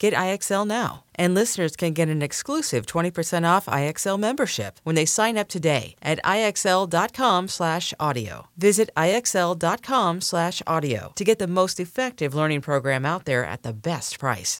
Get IXL now. And listeners can get an exclusive 20% off IXL membership when they sign up today at IXL.com/audio. Visit IXL.com/audio to get the most effective learning program out there at the best price.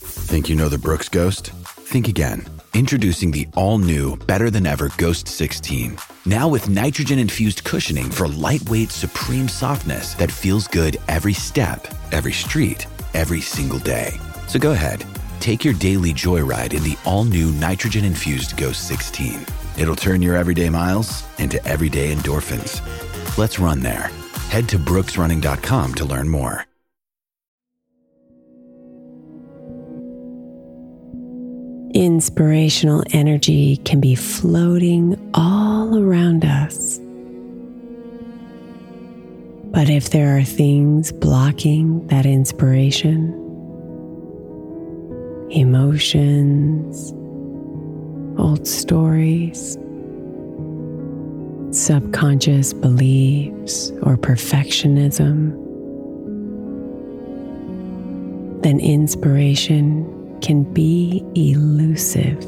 Think you know the Brooks Ghost? Think again. Introducing the all new, better than ever Ghost 16. Now with nitrogen infused cushioning for lightweight, supreme softness that feels good every step, every street, every single day. So go ahead, take your daily joyride in the all new nitrogen infused Ghost 16. It'll turn your everyday miles into everyday endorphins. Let's run there. Head to brooksrunning.com to learn more. Inspirational energy can be floating all around us. But if there are things blocking that inspiration, emotions, old stories, subconscious beliefs, or perfectionism, then inspiration can be elusive.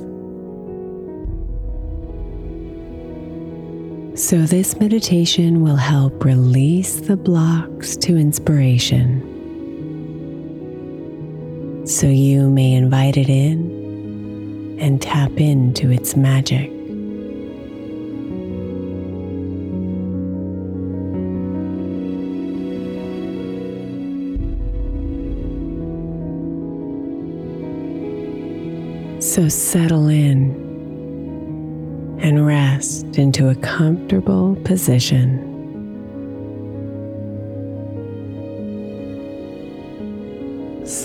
So, this meditation will help release the blocks to inspiration so you may invite it in and tap into its magic. So settle in and rest into a comfortable position.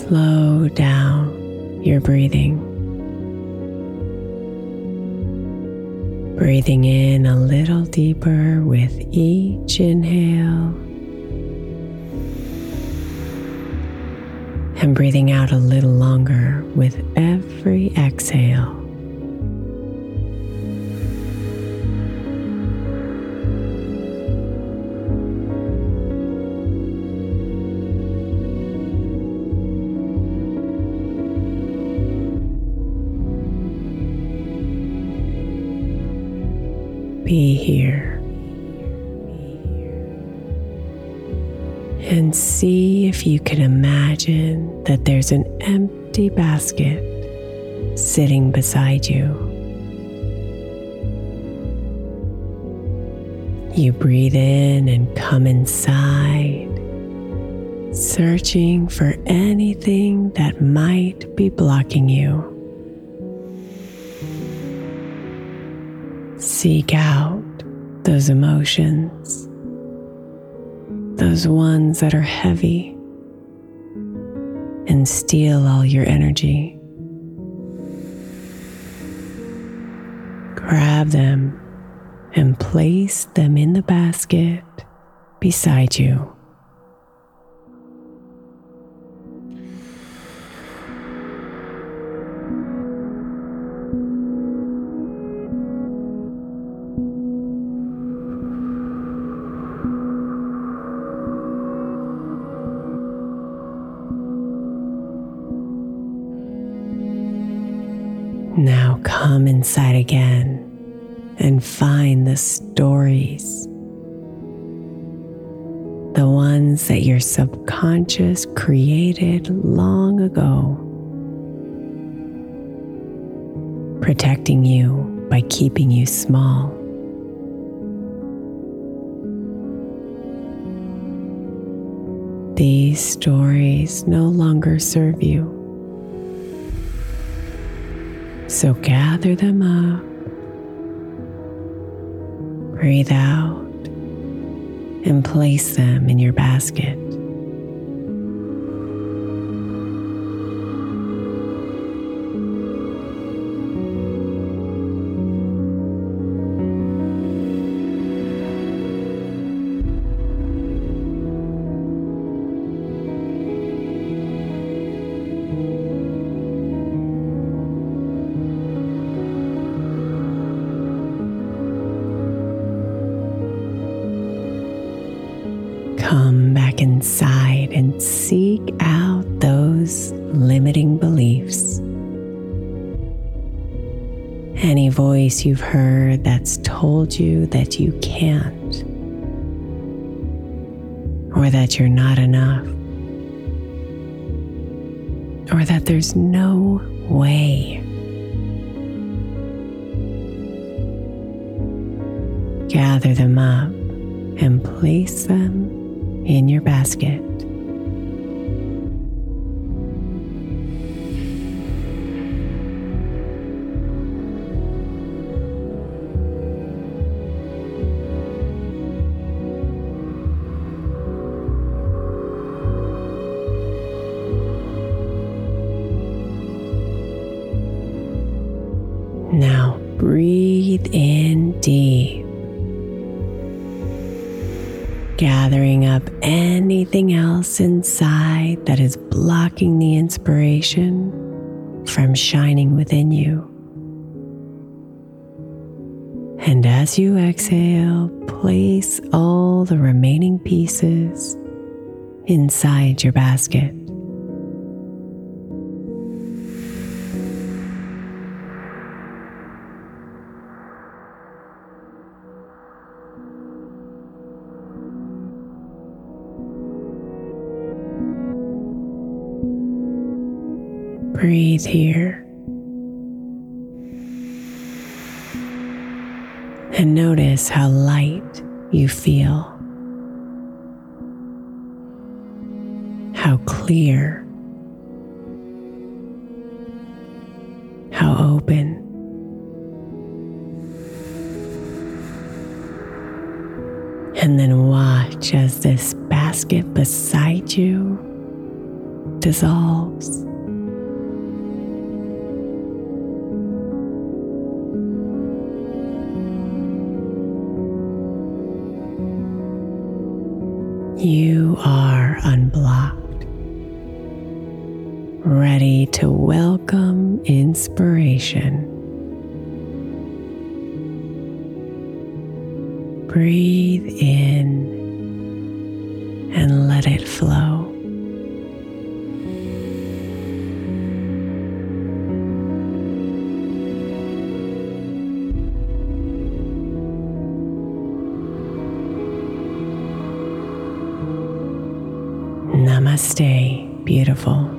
Slow down your breathing. Breathing in a little deeper with each inhale. And breathing out a little longer with every exhale. Be here. And see if you can imagine that there's an empty basket sitting beside you. You breathe in and come inside, searching for anything that might be blocking you. Seek out those emotions, those ones that are heavy, and steal all your energy. Grab them and place them in the basket beside you. Come inside again and find the stories, the ones that your subconscious created long ago, protecting you by keeping you small. These stories no longer serve you. So gather them up, breathe out, and place them in your basket. Come back inside and seek out those limiting beliefs. Any voice you've heard that's told you that you can't, or that you're not enough, or that there's no way. Gather them up and place them in your basket. Else inside that is blocking the inspiration from shining within you. And as you exhale, place all the remaining pieces inside your basket. Breathe here. And notice how light you feel, how clear, how open. And then watch as this basket beside you dissolves. You are unblocked, ready to welcome inspiration. Breathe in and let it flow. Namaste, beautiful.